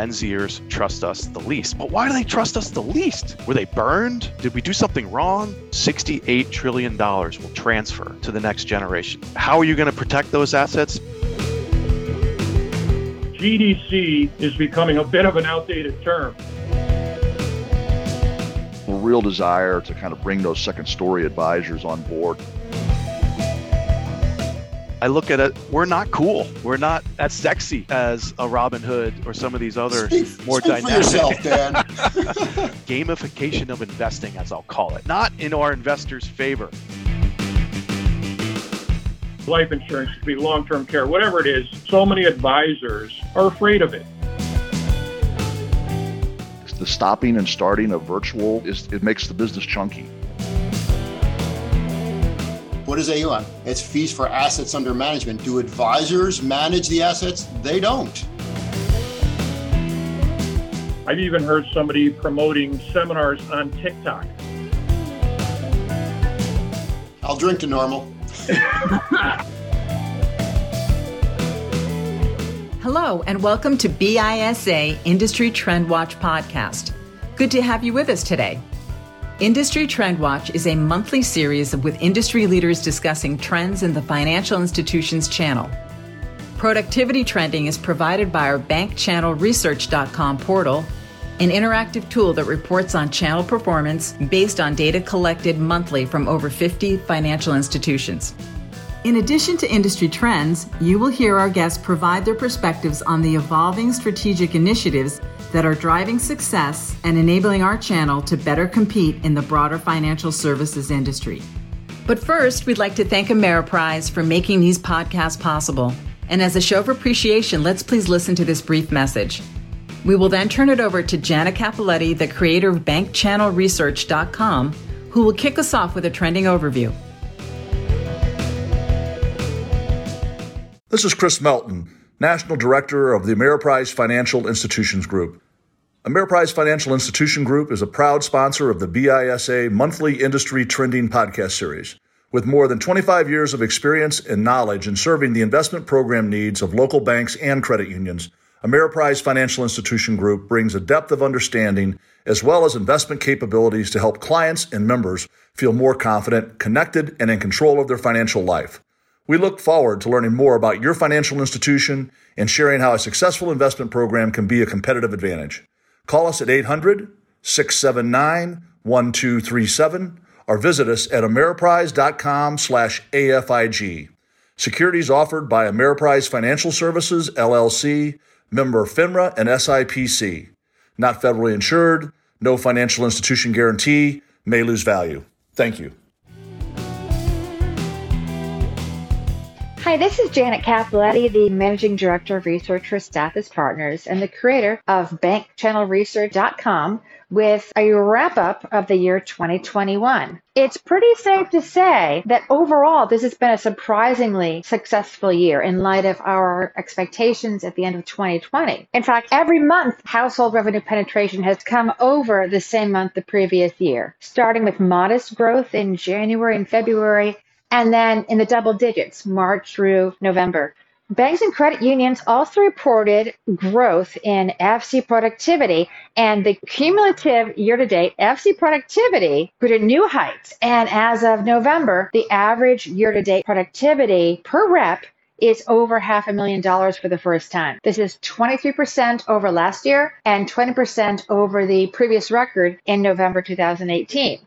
Gen Zers trust us the least. But why do they trust us the least? Were they burned? Did we do something wrong? $68 trillion will transfer to the next generation. How are you going to protect those assets? GDC is becoming a bit of an outdated term. A real desire to kind of bring those second story advisors on board. I look at it, we're not cool. We're not as sexy as a Robinhood or some of these other speak, more speak dynamic. For yourself, Dan. Gamification of investing, as I'll call it, not in our investors' favor. Life insurance could be long term care, whatever it is. So many advisors are afraid of it. The stopping and starting of virtual is it makes the business chunky. What is AUM? It's fees for assets under management. Do advisors manage the assets? They don't. I've even heard somebody promoting seminars on TikTok. I'll drink to normal. Hello, and welcome to BISA Industry Trend Watch podcast. Good to have you with us today. Industry Trend Watch is a monthly series with industry leaders discussing trends in the financial institutions channel. Productivity trending is provided by our bankchannelresearch.com portal, an interactive tool that reports on channel performance based on data collected monthly from over 50 financial institutions. In addition to industry trends, you will hear our guests provide their perspectives on the evolving strategic initiatives that are driving success and enabling our channel to better compete in the broader financial services industry. But first, we'd like to thank Ameriprise for making these podcasts possible. And as a show of appreciation, let's please listen to this brief message. We will then turn it over to Janet Capoletti, the creator of BankChannelResearch.com, who will kick us off with a trending overview. This is Chris Melton, National Director of the Ameriprise Financial Institutions Group. Ameriprise Financial Institution Group is a proud sponsor of the BISA monthly industry trending podcast series. With more than 25 years of experience and knowledge in serving the investment program needs of local banks and credit unions, Ameriprise Financial Institution Group brings a depth of understanding as well as investment capabilities to help clients and members feel more confident, connected, and in control of their financial life. We look forward to learning more about your financial institution and sharing how a successful investment program can be a competitive advantage. Call us at 800 679 1237 or visit us at ameriprise.com slash AFIG. Securities offered by Ameriprise Financial Services, LLC, member FINRA and SIPC. Not federally insured, no financial institution guarantee, may lose value. Thank you. Hi, this is Janet Capoletti, the Managing Director of Research for Stathis Partners and the creator of BankChannelResearch.com with a wrap up of the year 2021. It's pretty safe to say that overall, this has been a surprisingly successful year in light of our expectations at the end of 2020. In fact, every month, household revenue penetration has come over the same month the previous year, starting with modest growth in January and February and then in the double digits, March through November. Banks and credit unions also reported growth in FC productivity, and the cumulative year to date FC productivity grew to new heights. And as of November, the average year to date productivity per rep is over half a million dollars for the first time. This is 23% over last year and 20% over the previous record in November 2018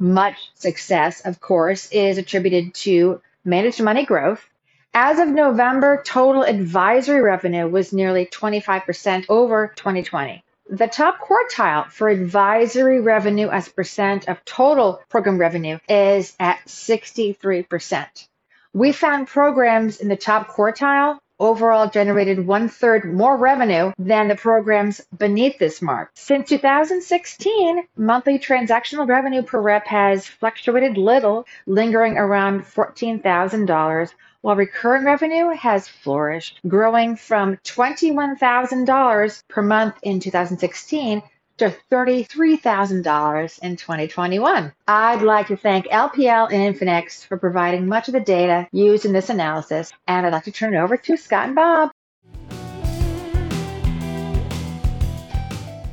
much success, of course, is attributed to managed money growth. As of November, total advisory revenue was nearly 25% over 2020. The top quartile for advisory revenue as percent of total program revenue is at 63%. We found programs in the top quartile overall generated one third more revenue than the programs beneath this mark. Since 2016, monthly transactional revenue per rep has fluctuated little, lingering around $14,000 while recurring revenue has flourished, growing from $21,000 per month in 2016 to $33,000 in 2021. I'd like to thank LPL and Infinex for providing much of the data used in this analysis, and I'd like to turn it over to Scott and Bob.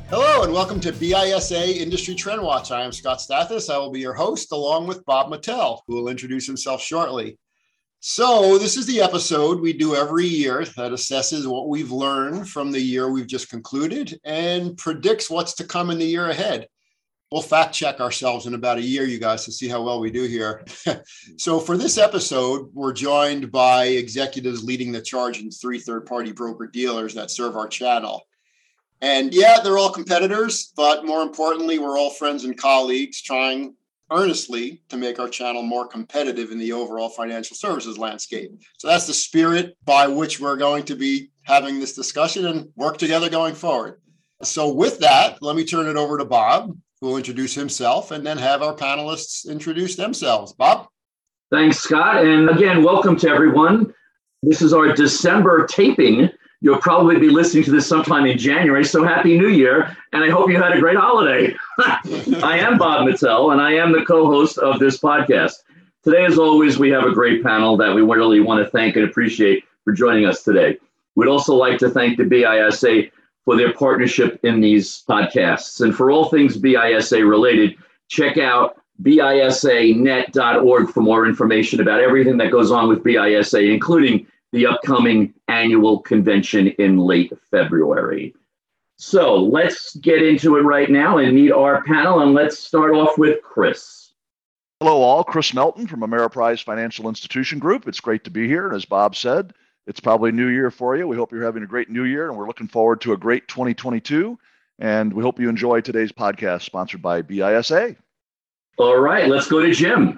Hello and welcome to BISA Industry Trend Watch. I am Scott Stathis. I will be your host along with Bob Mattel, who will introduce himself shortly. So, this is the episode we do every year that assesses what we've learned from the year we've just concluded and predicts what's to come in the year ahead. We'll fact check ourselves in about a year, you guys, to see how well we do here. so, for this episode, we're joined by executives leading the charge in three third party broker dealers that serve our channel. And yeah, they're all competitors, but more importantly, we're all friends and colleagues trying earnestly to make our channel more competitive in the overall financial services landscape. So that's the spirit by which we're going to be having this discussion and work together going forward. So, with that, let me turn it over to Bob, who will introduce himself and then have our panelists introduce themselves. Bob? Thanks, Scott. And again, welcome to everyone. This is our December taping You'll probably be listening to this sometime in January. So happy New Year. And I hope you had a great holiday. I am Bob Mattel, and I am the co host of this podcast. Today, as always, we have a great panel that we really want to thank and appreciate for joining us today. We'd also like to thank the BISA for their partnership in these podcasts. And for all things BISA related, check out bisanet.org for more information about everything that goes on with BISA, including the upcoming annual convention in late February. So let's get into it right now and meet our panel. And let's start off with Chris. Hello, all. Chris Melton from Ameriprise Financial Institution Group. It's great to be here. And as Bob said, it's probably New Year for you. We hope you're having a great New Year and we're looking forward to a great 2022. And we hope you enjoy today's podcast sponsored by BISA. All right, let's go to Jim.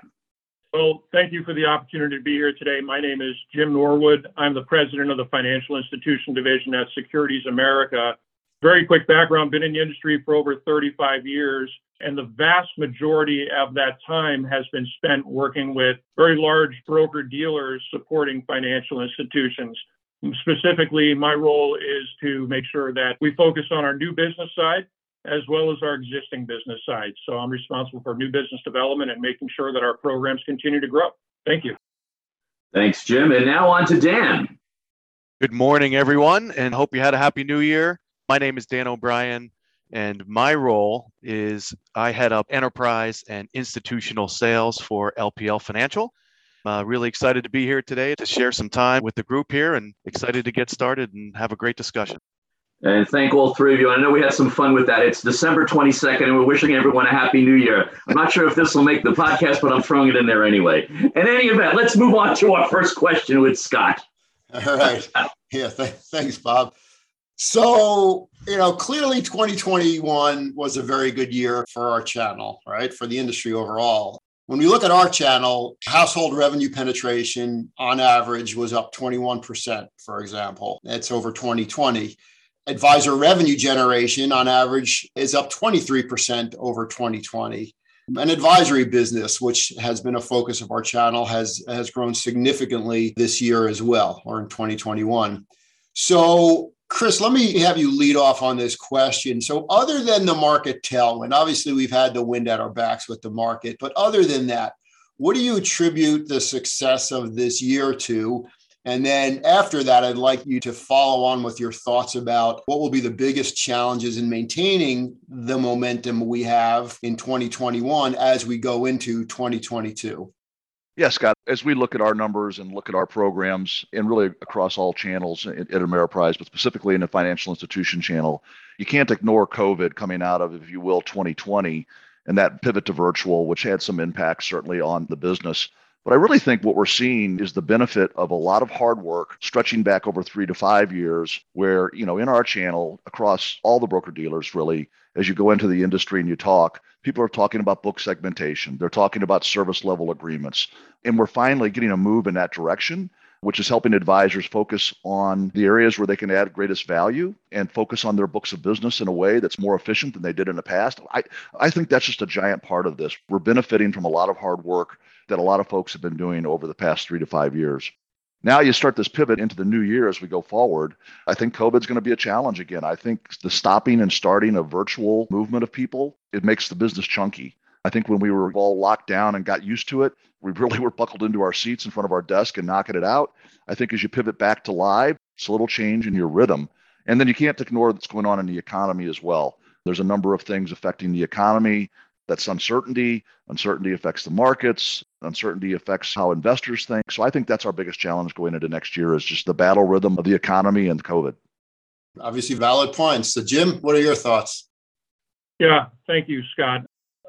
Well, thank you for the opportunity to be here today. My name is Jim Norwood. I'm the president of the Financial Institution Division at Securities America. Very quick background been in the industry for over 35 years, and the vast majority of that time has been spent working with very large broker dealers supporting financial institutions. Specifically, my role is to make sure that we focus on our new business side as well as our existing business side. So I'm responsible for new business development and making sure that our programs continue to grow. Thank you. Thanks, Jim. And now on to Dan. Good morning, everyone, and hope you had a happy new year. My name is Dan O'Brien, and my role is I head up enterprise and institutional sales for LPL Financial. Uh, really excited to be here today to share some time with the group here and excited to get started and have a great discussion and thank all three of you. I know we had some fun with that. It's December 22nd, and we're wishing everyone a happy new year. I'm not sure if this will make the podcast, but I'm throwing it in there anyway. In any event, let's move on to our first question with Scott. All right. Yeah, th- thanks, Bob. So, you know, clearly 2021 was a very good year for our channel, right? For the industry overall. When we look at our channel, household revenue penetration on average was up 21%, for example. That's over 2020 advisor revenue generation on average is up 23% over 2020 an advisory business which has been a focus of our channel has has grown significantly this year as well or in 2021 so chris let me have you lead off on this question. So other than the market tailwind obviously we've had the wind at our backs with the market but other than that what do you attribute the success of this year to and then after that, I'd like you to follow on with your thoughts about what will be the biggest challenges in maintaining the momentum we have in 2021 as we go into 2022. Yeah, Scott, as we look at our numbers and look at our programs and really across all channels at, at Ameriprise, but specifically in the financial institution channel, you can't ignore COVID coming out of, if you will, 2020 and that pivot to virtual, which had some impact certainly on the business. But I really think what we're seeing is the benefit of a lot of hard work stretching back over three to five years, where, you know, in our channel, across all the broker dealers, really, as you go into the industry and you talk, people are talking about book segmentation. They're talking about service level agreements. And we're finally getting a move in that direction which is helping advisors focus on the areas where they can add greatest value and focus on their books of business in a way that's more efficient than they did in the past. I, I think that's just a giant part of this. We're benefiting from a lot of hard work that a lot of folks have been doing over the past three to five years. Now you start this pivot into the new year as we go forward. I think COVID's going to be a challenge again. I think the stopping and starting of virtual movement of people, it makes the business chunky. I think when we were all locked down and got used to it, we really were buckled into our seats in front of our desk and knocking it out. I think as you pivot back to live, it's a little change in your rhythm. And then you can't ignore what's going on in the economy as well. There's a number of things affecting the economy. That's uncertainty. Uncertainty affects the markets. Uncertainty affects how investors think. So I think that's our biggest challenge going into next year is just the battle rhythm of the economy and COVID. Obviously, valid points. So, Jim, what are your thoughts? Yeah, thank you, Scott.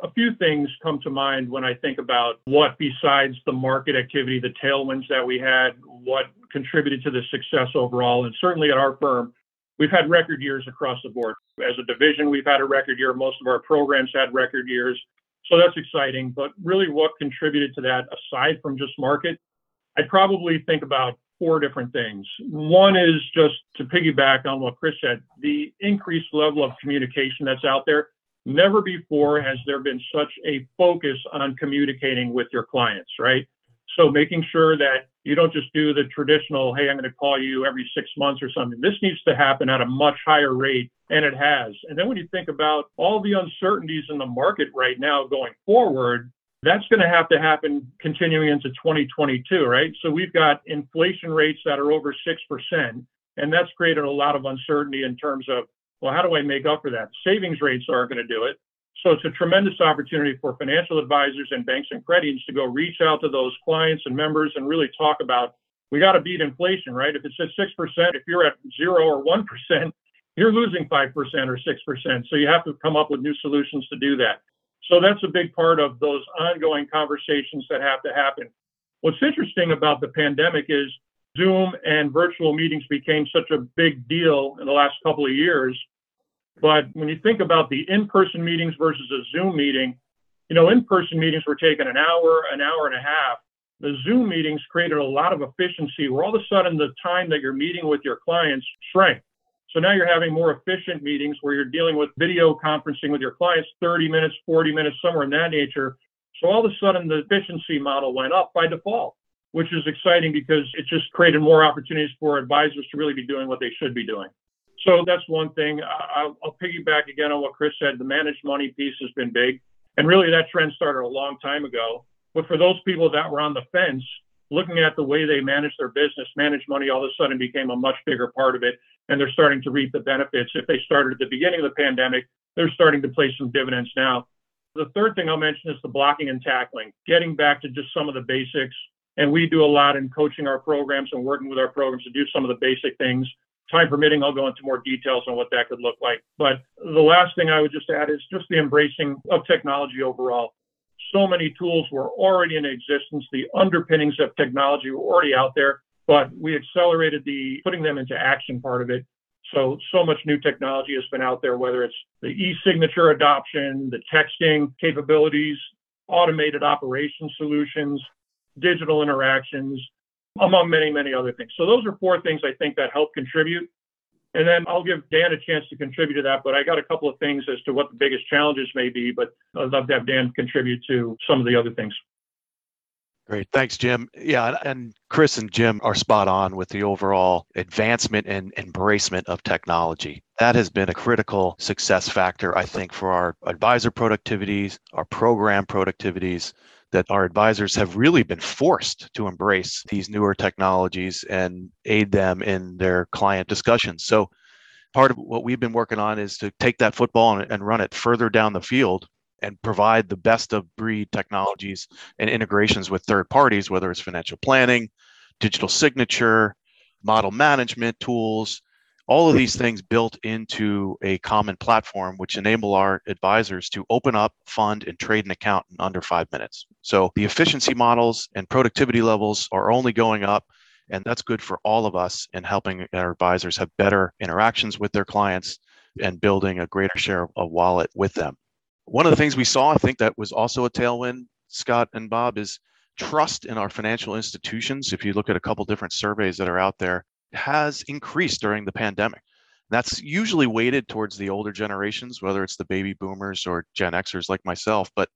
A few things come to mind when I think about what, besides the market activity, the tailwinds that we had, what contributed to the success overall. And certainly at our firm, we've had record years across the board. As a division, we've had a record year. Most of our programs had record years. So that's exciting. But really, what contributed to that, aside from just market, I'd probably think about four different things. One is just to piggyback on what Chris said, the increased level of communication that's out there. Never before has there been such a focus on communicating with your clients, right? So making sure that you don't just do the traditional, hey, I'm going to call you every six months or something. This needs to happen at a much higher rate, and it has. And then when you think about all the uncertainties in the market right now going forward, that's going to have to happen continuing into 2022, right? So we've got inflation rates that are over 6%, and that's created a lot of uncertainty in terms of, well, how do I make up for that? Savings rates aren't going to do it. So it's a tremendous opportunity for financial advisors and banks and credits to go reach out to those clients and members and really talk about we got to beat inflation, right? If it's at 6%, if you're at 0 or 1%, you're losing 5% or 6%. So you have to come up with new solutions to do that. So that's a big part of those ongoing conversations that have to happen. What's interesting about the pandemic is Zoom and virtual meetings became such a big deal in the last couple of years. But when you think about the in person meetings versus a Zoom meeting, you know, in person meetings were taking an hour, an hour and a half. The Zoom meetings created a lot of efficiency where all of a sudden the time that you're meeting with your clients shrank. So now you're having more efficient meetings where you're dealing with video conferencing with your clients, 30 minutes, 40 minutes, somewhere in that nature. So all of a sudden the efficiency model went up by default, which is exciting because it just created more opportunities for advisors to really be doing what they should be doing. So that's one thing. I'll, I'll piggyback again on what Chris said. The managed money piece has been big. And really that trend started a long time ago. But for those people that were on the fence, looking at the way they manage their business, managed money all of a sudden became a much bigger part of it and they're starting to reap the benefits. If they started at the beginning of the pandemic, they're starting to play some dividends now. The third thing I'll mention is the blocking and tackling, getting back to just some of the basics. And we do a lot in coaching our programs and working with our programs to do some of the basic things. Time permitting, I'll go into more details on what that could look like. But the last thing I would just add is just the embracing of technology overall. So many tools were already in existence. The underpinnings of technology were already out there but we accelerated the putting them into action part of it. So, so much new technology has been out there, whether it's the e-signature adoption, the texting capabilities, automated operation solutions, digital interactions, among many, many other things. So those are four things I think that help contribute. And then I'll give Dan a chance to contribute to that, but I got a couple of things as to what the biggest challenges may be, but I'd love to have Dan contribute to some of the other things. Great. Thanks, Jim. Yeah, and Chris and Jim are spot on with the overall advancement and embracement of technology. That has been a critical success factor, I think, for our advisor productivities, our program productivities, that our advisors have really been forced to embrace these newer technologies and aid them in their client discussions. So, part of what we've been working on is to take that football and, and run it further down the field and provide the best of breed technologies and integrations with third parties, whether it's financial planning, digital signature, model management tools, all of these things built into a common platform, which enable our advisors to open up, fund, and trade an account in under five minutes. So the efficiency models and productivity levels are only going up. And that's good for all of us in helping our advisors have better interactions with their clients and building a greater share of wallet with them. One of the things we saw, I think that was also a tailwind, Scott and Bob, is trust in our financial institutions. If you look at a couple different surveys that are out there, has increased during the pandemic. That's usually weighted towards the older generations, whether it's the baby boomers or Gen Xers like myself. But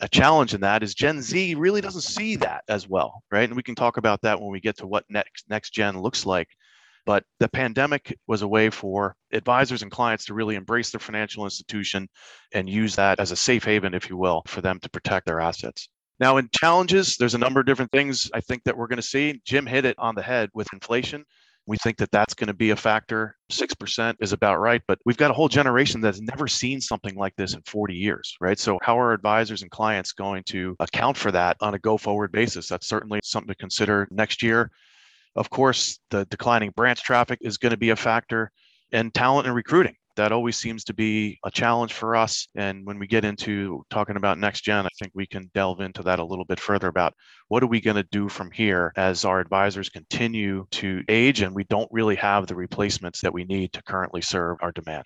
a challenge in that is Gen Z really doesn't see that as well, right? And we can talk about that when we get to what next next gen looks like. But the pandemic was a way for advisors and clients to really embrace their financial institution and use that as a safe haven, if you will, for them to protect their assets. Now, in challenges, there's a number of different things I think that we're going to see. Jim hit it on the head with inflation. We think that that's going to be a factor. 6% is about right, but we've got a whole generation that's never seen something like this in 40 years, right? So, how are advisors and clients going to account for that on a go forward basis? That's certainly something to consider next year. Of course, the declining branch traffic is going to be a factor, and talent and recruiting that always seems to be a challenge for us. And when we get into talking about next gen, I think we can delve into that a little bit further about what are we going to do from here as our advisors continue to age and we don't really have the replacements that we need to currently serve our demand.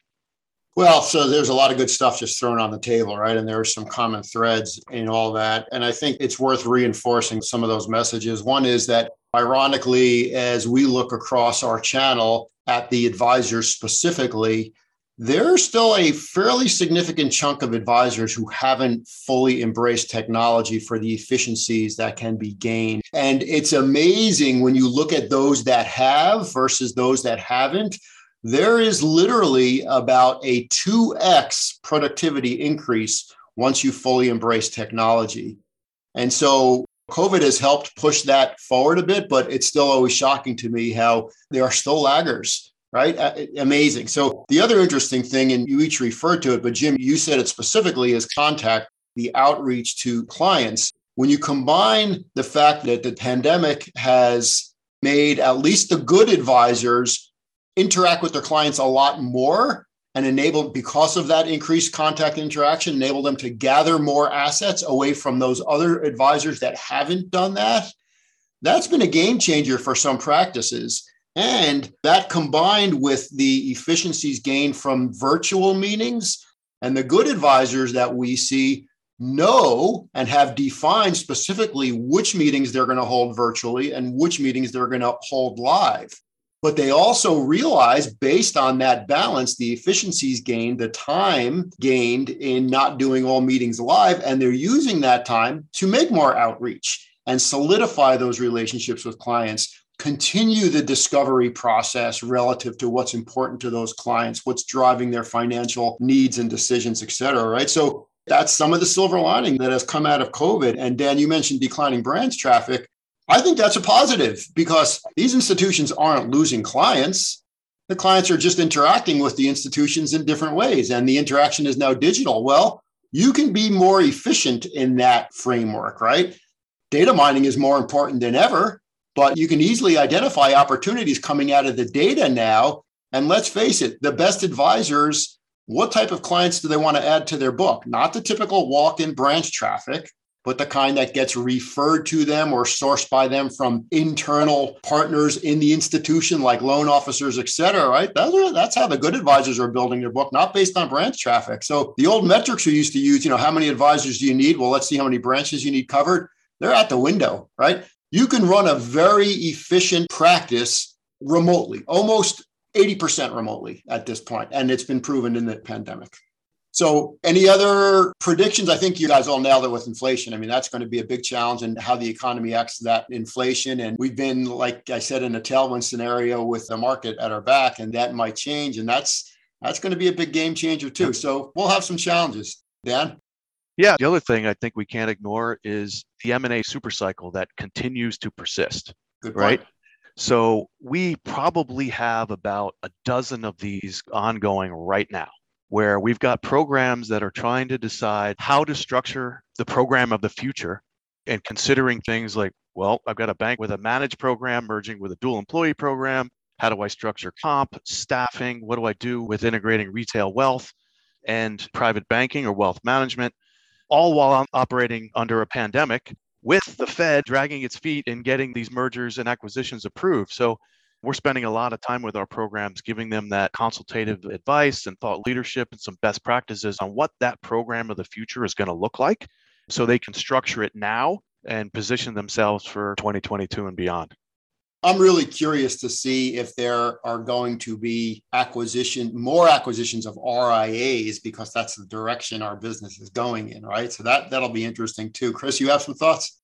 Well, so there's a lot of good stuff just thrown on the table, right? And there are some common threads in all that. And I think it's worth reinforcing some of those messages. One is that, ironically, as we look across our channel at the advisors specifically, there's still a fairly significant chunk of advisors who haven't fully embraced technology for the efficiencies that can be gained. And it's amazing when you look at those that have versus those that haven't. There is literally about a 2x productivity increase once you fully embrace technology. And so COVID has helped push that forward a bit, but it's still always shocking to me how there are still laggers right? Amazing. So the other interesting thing, and you each referred to it, but Jim, you said it specifically is contact, the outreach to clients. When you combine the fact that the pandemic has made at least the good advisors interact with their clients a lot more and enable because of that increased contact interaction enable them to gather more assets away from those other advisors that haven't done that that's been a game changer for some practices and that combined with the efficiencies gained from virtual meetings and the good advisors that we see know and have defined specifically which meetings they're going to hold virtually and which meetings they're going to hold live. But they also realize, based on that balance, the efficiencies gained, the time gained in not doing all meetings live, and they're using that time to make more outreach and solidify those relationships with clients continue the discovery process relative to what's important to those clients, what's driving their financial needs and decisions, et cetera, right? So that's some of the silver lining that has come out of COVID. And Dan, you mentioned declining branch traffic. I think that's a positive because these institutions aren't losing clients. The clients are just interacting with the institutions in different ways, and the interaction is now digital. Well, you can be more efficient in that framework, right? Data mining is more important than ever but you can easily identify opportunities coming out of the data now. And let's face it, the best advisors, what type of clients do they want to add to their book? Not the typical walk in branch traffic, but the kind that gets referred to them or sourced by them from internal partners in the institution, like loan officers, et cetera, right? That's, that's how the good advisors are building their book, not based on branch traffic. So the old metrics we used to use, you know, how many advisors do you need? Well, let's see how many branches you need covered. They're out the window, right? You can run a very efficient practice remotely, almost 80% remotely at this point, and it's been proven in the pandemic. So, any other predictions? I think you guys all nailed it with inflation. I mean, that's going to be a big challenge and how the economy acts to that inflation. And we've been, like I said, in a tailwind scenario with the market at our back, and that might change. And that's that's going to be a big game changer too. So we'll have some challenges. Dan? Yeah, the other thing I think we can't ignore is the M&A supercycle that continues to persist. Good right? So we probably have about a dozen of these ongoing right now where we've got programs that are trying to decide how to structure the program of the future and considering things like, well, I've got a bank with a managed program merging with a dual employee program. How do I structure comp, staffing? What do I do with integrating retail wealth and private banking or wealth management? All while operating under a pandemic with the Fed dragging its feet in getting these mergers and acquisitions approved. So we're spending a lot of time with our programs, giving them that consultative advice and thought leadership and some best practices on what that program of the future is going to look like so they can structure it now and position themselves for 2022 and beyond. I'm really curious to see if there are going to be acquisition, more acquisitions of RIAs because that's the direction our business is going in, right? So that that'll be interesting too. Chris, you have some thoughts?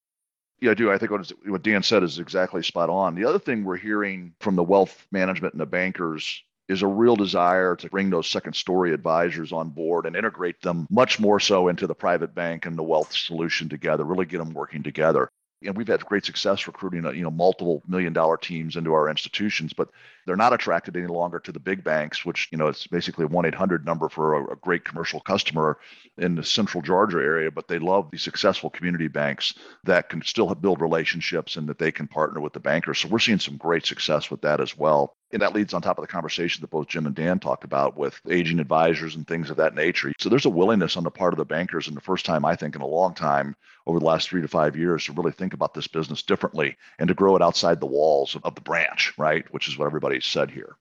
Yeah, I do. I think what Dan said is exactly spot on. The other thing we're hearing from the wealth management and the bankers is a real desire to bring those second story advisors on board and integrate them much more so into the private bank and the wealth solution together, really get them working together. And we've had great success recruiting uh, you know multiple million dollar teams into our institutions but they're not attracted any longer to the big banks which you know it's basically a 1-800 number for a, a, great commercial customer in the central georgia area but they love the successful community banks that can still build relationships and that they can partner with the bankers so we're seeing some great success with that as well and that leads on top of the conversation that both Jim and Dan talked about with aging advisors and things of that nature. So there's a willingness on the part of the bankers, and the first time I think in a long time over the last three to five years to really think about this business differently and to grow it outside the walls of the branch, right? Which is what everybody said here.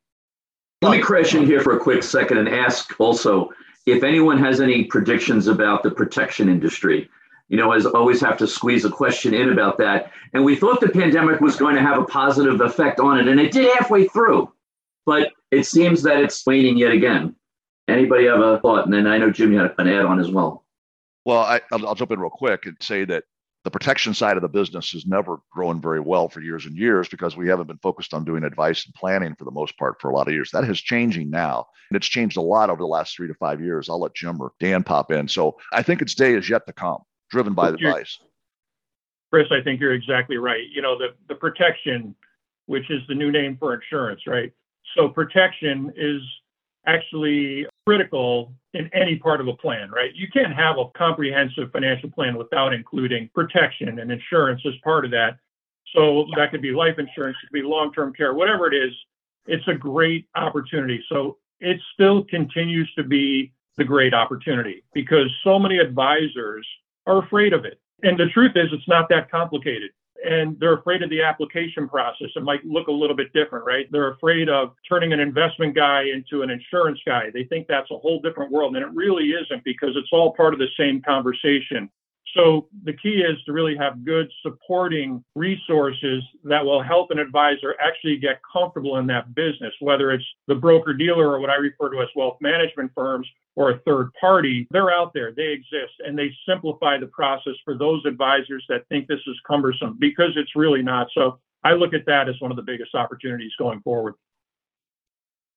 Let me crash in here for a quick second and ask also if anyone has any predictions about the protection industry you know, as always have to squeeze a question in about that. And we thought the pandemic was going to have a positive effect on it, and it did halfway through. But it seems that it's waning yet again. Anybody have a thought? And then I know Jim had an add on as well. Well, I, will jump in real quick and say that the protection side of the business has never grown very well for years and years because we haven't been focused on doing advice and planning for the most part for a lot of years. That is changing now. And it's changed a lot over the last three to five years. I'll let Jim or Dan pop in. So I think its day is yet to come driven by the advice. Chris, I think you're exactly right. You know, the, the protection, which is the new name for insurance, right? So protection is actually critical in any part of a plan, right? You can't have a comprehensive financial plan without including protection and insurance as part of that. So that could be life insurance, it could be long-term care, whatever it is. It's a great opportunity. So it still continues to be the great opportunity because so many advisors are afraid of it. And the truth is, it's not that complicated. And they're afraid of the application process. It might look a little bit different, right? They're afraid of turning an investment guy into an insurance guy. They think that's a whole different world. And it really isn't because it's all part of the same conversation. So the key is to really have good supporting resources that will help an advisor actually get comfortable in that business, whether it's the broker dealer or what I refer to as wealth management firms or a third party. They're out there, they exist, and they simplify the process for those advisors that think this is cumbersome because it's really not. So I look at that as one of the biggest opportunities going forward.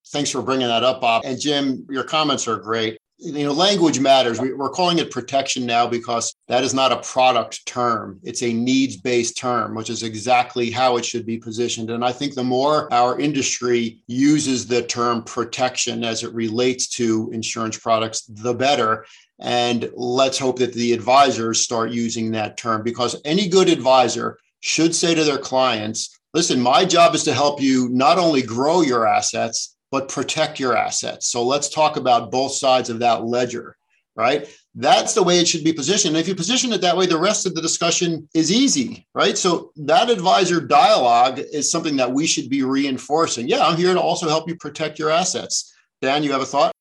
Thanks for bringing that up, Bob. And Jim, your comments are great you know language matters. We, are calling it protection now because that is not a product term. It's a needs based term which is exactly how it should be positioned. And i think the more our industry uses the term protection as it relates to insurance products the better. And let's hope that the advisors start using that term because any good advisor should say to their clients listen my job is to help you not only grow your assets but protect your assets. So let's talk about both sides of that ledger, right? That's the way it should be positioned. And if you position it that way, the rest of the discussion is easy, right? So that advisor dialogue is something that we should be reinforcing. Yeah, I'm here to also help you protect your assets. Dan, you have a thought?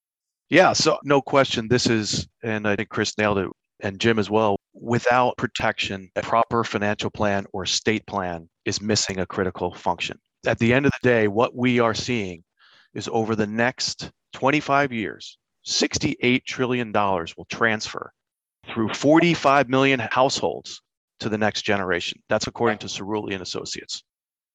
Yeah, so no question. This is, and I think Chris nailed it, and Jim as well. Without protection, a proper financial plan or estate plan is missing a critical function. At the end of the day, what we are seeing is over the next 25 years, $68 trillion will transfer through 45 million households to the next generation. That's according to Cerulli and Associates.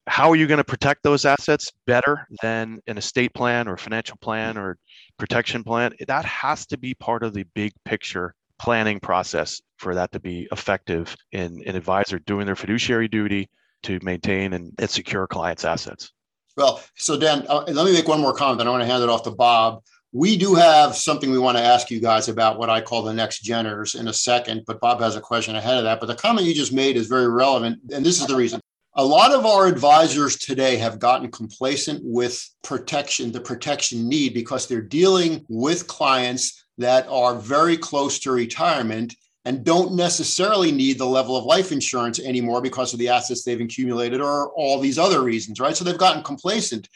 How are you going to protect those assets better than an estate plan or financial plan or protection plan? That has to be part of the big picture planning process for that to be effective in an advisor doing their fiduciary duty to maintain and, and secure clients' assets. Well, so Dan, uh, let me make one more comment, then I want to hand it off to Bob. We do have something we want to ask you guys about what I call the next geners in a second, but Bob has a question ahead of that. But the comment you just made is very relevant. And this is the reason. A lot of our advisors today have gotten complacent with protection, the protection need, because they're dealing with clients that are very close to retirement and don't necessarily need the level of life insurance anymore because of the assets they've accumulated or all these other reasons, right? So they've gotten complacent.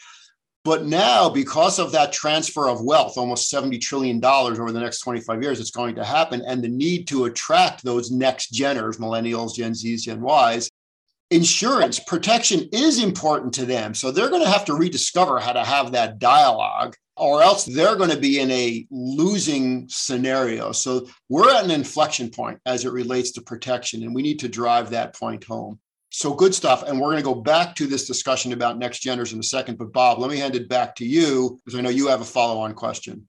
But now, because of that transfer of wealth, almost $70 trillion over the next 25 years, it's going to happen. And the need to attract those next geners, millennials, Gen Zs, Gen Ys, insurance protection is important to them. So they're going to have to rediscover how to have that dialogue or else they're going to be in a losing scenario. So we're at an inflection point as it relates to protection, and we need to drive that point home. So good stuff. And we're going to go back to this discussion about next geners in a second. But Bob, let me hand it back to you because I know you have a follow on question.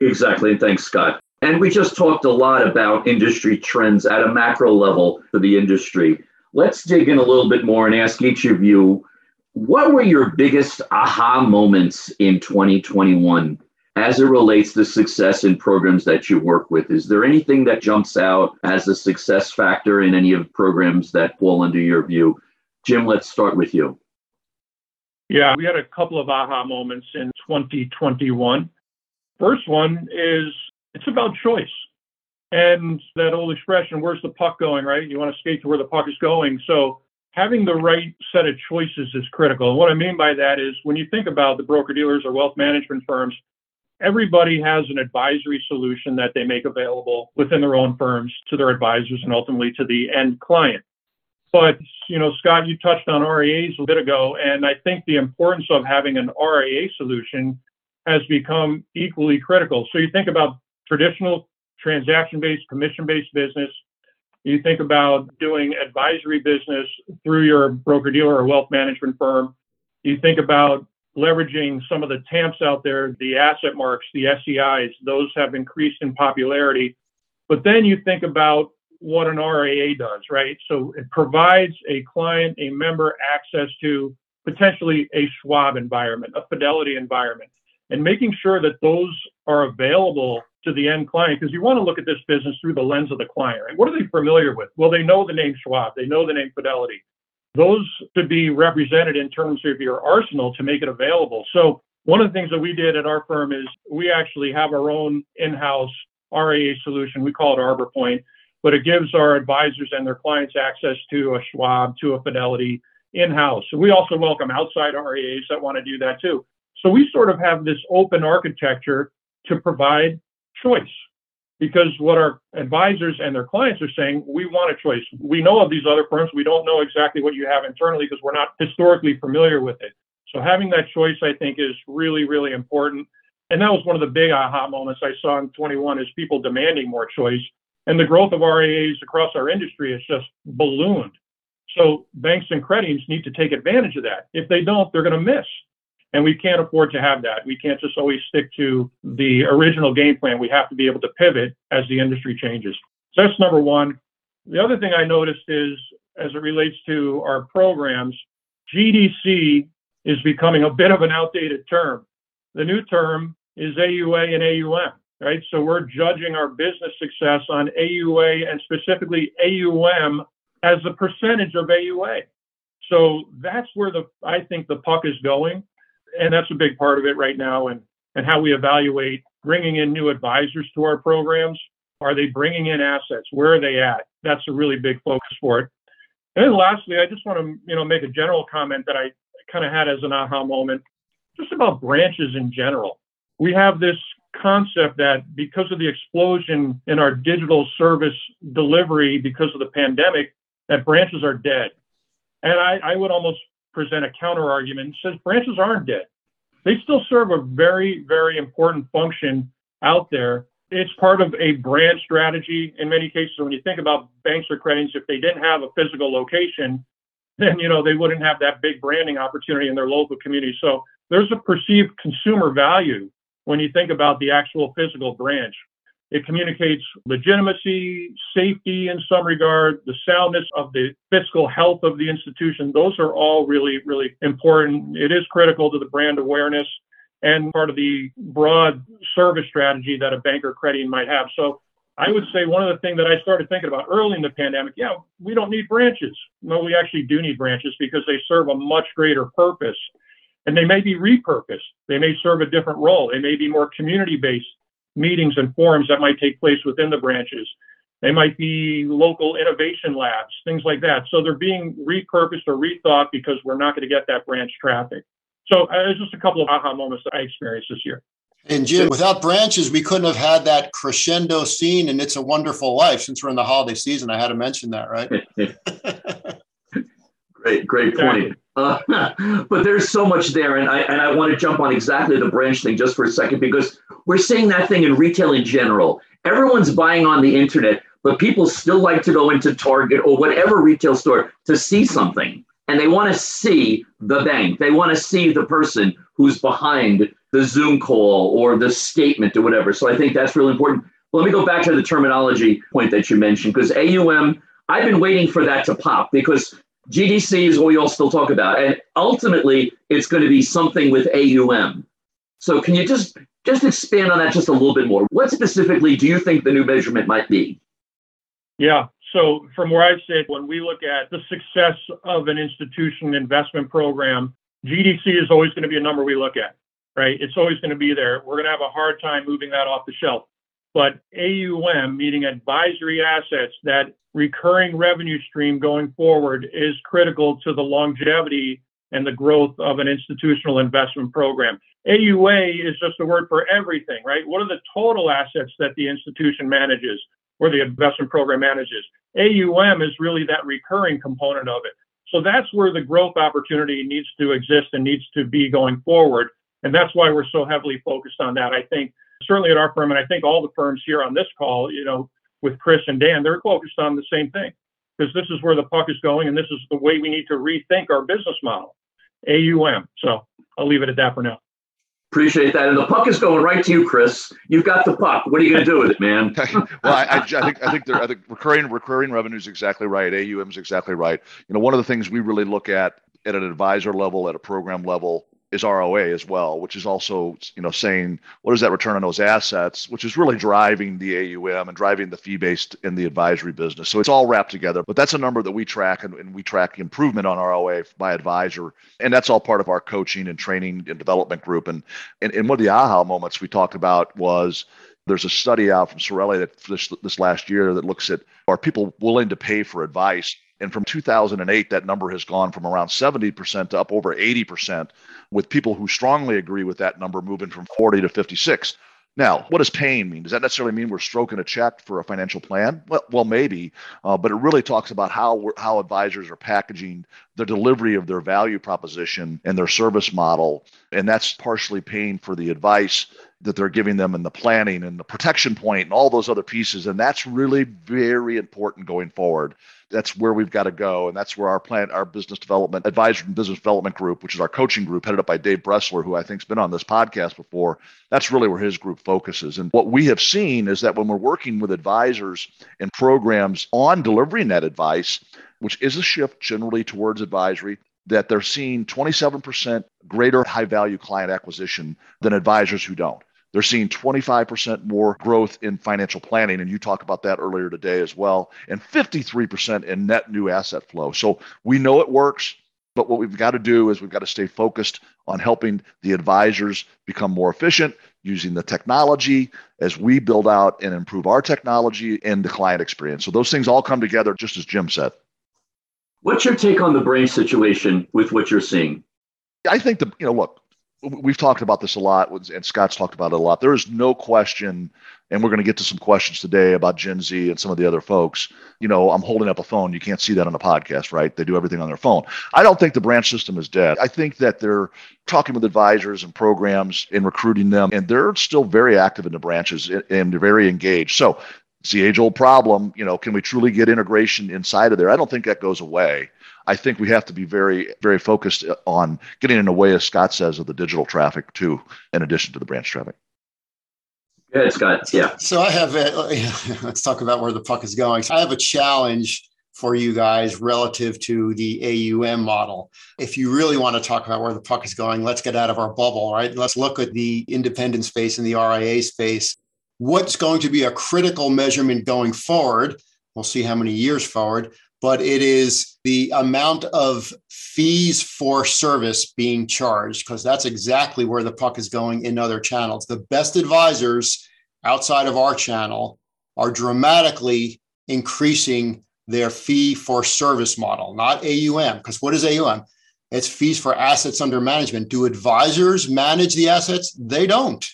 Exactly. Thanks, Scott. And we just talked a lot about industry trends at a macro level for the industry. Let's dig in a little bit more and ask each of you what were your biggest aha moments in 2021 as it relates to success in programs that you work with? Is there anything that jumps out as a success factor in any of the programs that fall under your view? Jim, let's start with you. Yeah, we had a couple of aha moments in 2021. First one is it's about choice. And that old expression, where's the puck going, right? You want to skate to where the puck is going. So having the right set of choices is critical. And what I mean by that is when you think about the broker dealers or wealth management firms, everybody has an advisory solution that they make available within their own firms to their advisors and ultimately to the end client. But, you know, Scott, you touched on RIAs a bit ago, and I think the importance of having an RIA solution has become equally critical. So you think about traditional transaction based, commission based business. You think about doing advisory business through your broker dealer or wealth management firm. You think about leveraging some of the TAMPs out there, the AssetMarks, the SEIs, those have increased in popularity. But then you think about what an RIA does, right? So it provides a client, a member access to potentially a Schwab environment, a Fidelity environment, and making sure that those are available to the end client because you want to look at this business through the lens of the client. Right? What are they familiar with? Well, they know the name Schwab, they know the name Fidelity. Those should be represented in terms of your arsenal to make it available. So one of the things that we did at our firm is we actually have our own in-house RIA solution. We call it Arbor Point, but it gives our advisors and their clients access to a Schwab, to a Fidelity in-house. So we also welcome outside RIAs that want to do that too. So we sort of have this open architecture to provide choice because what our advisors and their clients are saying, we want a choice. We know of these other firms. We don't know exactly what you have internally because we're not historically familiar with it. So having that choice, I think, is really, really important. And that was one of the big aha moments I saw in 21 is people demanding more choice. And the growth of RIAs across our industry has just ballooned. So banks and credits need to take advantage of that. If they don't, they're going to miss. And we can't afford to have that. We can't just always stick to the original game plan. We have to be able to pivot as the industry changes. So that's number one. The other thing I noticed is, as it relates to our programs, GDC is becoming a bit of an outdated term. The new term is AUA and AUM, right? So we're judging our business success on AUA and specifically AUM as a percentage of AUA. So that's where the I think the puck is going and that's a big part of it right now and and how we evaluate bringing in new advisors to our programs. Are they bringing in assets? Where are they at? That's a really big focus for it. And then lastly i just want to you know make a general comment that i kind of had as an aha moment just about branches in general. We have this concept that because of the explosion in our digital service delivery because of the pandemic that branches are dead. And I, I would almost present a counter argument says branches aren't dead. They still serve a very, very important function out there. It's part of a brand strategy in many cases. When you think about banks or credits, if they didn't have a physical location, then you know they wouldn't have that big branding opportunity in their local community. So there's a perceived consumer value when you think about the actual physical branch. It communicates legitimacy, safety in some regard, the soundness of the fiscal health of the institution. Those are all really, really important. It is critical to the brand awareness and part of the broad service strategy that a bank or credit might have. So I would say one of the things that I started thinking about early in the pandemic, yeah, we don't need branches. No, we actually do need branches because they serve a much greater purpose and they may be repurposed. They may serve a different role. They may be more community based meetings and forums that might take place within the branches. They might be local innovation labs, things like that. So they're being repurposed or rethought because we're not going to get that branch traffic. So uh, it's just a couple of aha moments that I experienced this year. And Jim, without branches, we couldn't have had that crescendo scene and It's a Wonderful Life. Since we're in the holiday season, I had to mention that, right? great, great point. Uh, but there's so much there, and I and I want to jump on exactly the branch thing just for a second because we're seeing that thing in retail in general. Everyone's buying on the internet, but people still like to go into Target or whatever retail store to see something. And they want to see the bank. They want to see the person who's behind the Zoom call or the statement or whatever. So I think that's really important. Let me go back to the terminology point that you mentioned because AUM, I've been waiting for that to pop because GDC is what we all still talk about. And ultimately, it's going to be something with AUM. So can you just just expand on that just a little bit more? What specifically do you think the new measurement might be? Yeah. So from where I sit, when we look at the success of an institution investment program, GDC is always going to be a number we look at, right? It's always going to be there. We're going to have a hard time moving that off the shelf. But AUM, meaning advisory assets, that recurring revenue stream going forward is critical to the longevity and the growth of an institutional investment program. AUA is just a word for everything, right? What are the total assets that the institution manages or the investment program manages? AUM is really that recurring component of it. So that's where the growth opportunity needs to exist and needs to be going forward. And that's why we're so heavily focused on that. I think certainly at our firm, and I think all the firms here on this call, you know, with Chris and Dan, they're focused on the same thing because this is where the puck is going and this is the way we need to rethink our business model. AUM. So I'll leave it at that for now. Appreciate that. And the puck is going right to you, Chris. You've got the puck. What are you going to do with it, man? well, I, I, I, think I think I think recurring recurring revenue is exactly right. AUM is exactly right. You know, one of the things we really look at at an advisor level, at a program level, is ROA as well, which is also, you know, saying what is that return on those assets, which is really driving the AUM and driving the fee based in the advisory business. So it's all wrapped together. But that's a number that we track and, and we track improvement on ROA by advisor. And that's all part of our coaching and training and development group. And, and, and one of the aha moments we talked about was there's a study out from Cerulli that this, this last year that looks at are people willing to pay for advice and from 2008, that number has gone from around 70% to up over 80%, with people who strongly agree with that number moving from 40 to 56. Now, what does paying mean? Does that necessarily mean we're stroking a check for a financial plan? Well, well maybe, uh, but it really talks about how how advisors are packaging the delivery of their value proposition and their service model, and that's partially paying for the advice that they're giving them and the planning and the protection point and all those other pieces, and that's really very important going forward that's where we've got to go. And that's where our plan, our business development advisor and business development group, which is our coaching group headed up by Dave Bressler, who I think's been on this podcast before, that's really where his group focuses. And what we have seen is that when we're working with advisors and programs on delivering that advice, which is a shift generally towards advisory, that they're seeing 27% greater high value client acquisition than advisors who don't. They're seeing 25% more growth in financial planning, and you talked about that earlier today as well, and 53% in net new asset flow. So we know it works, but what we've got to do is we've got to stay focused on helping the advisors become more efficient using the technology as we build out and improve our technology and the client experience. So those things all come together, just as Jim said. What's your take on the branch situation with what you're seeing? I think the you know look we've talked about this a lot, and Scott's talked about it a lot. There is no question, and we're going to get to some questions today about Gen Z and some of the other folks. You know, I'm holding up a phone. You can't see that on a podcast, right? They do everything on their phone. I don't think the branch system is dead. I think that they're talking with advisors and programs and recruiting them, and they're still very active in the branches and they're very engaged. So it's the age old problem. You know, can we truly get integration inside of there? I don't think that goes away. I think we have to be very, very focused on getting in the way, as Scott says, of the digital traffic too, in addition to the branch traffic. Go ahead, Scott. Yeah. So I have, a, let's talk about where the puck is going. I have a challenge for you guys relative to the AUM model. If you really want to talk about where the puck is going, let's get out of our bubble, right? Let's look at the independent space and the RIA space. What's going to be a critical measurement going forward? We'll see how many years forward but it is the amount of fees for service being charged, because that's exactly where the puck is going in other channels. The best advisors outside of our channel are dramatically increasing their fee for service model, not AUM. Because what is AUM? It's fees for assets under management. Do advisors manage the assets? They don't.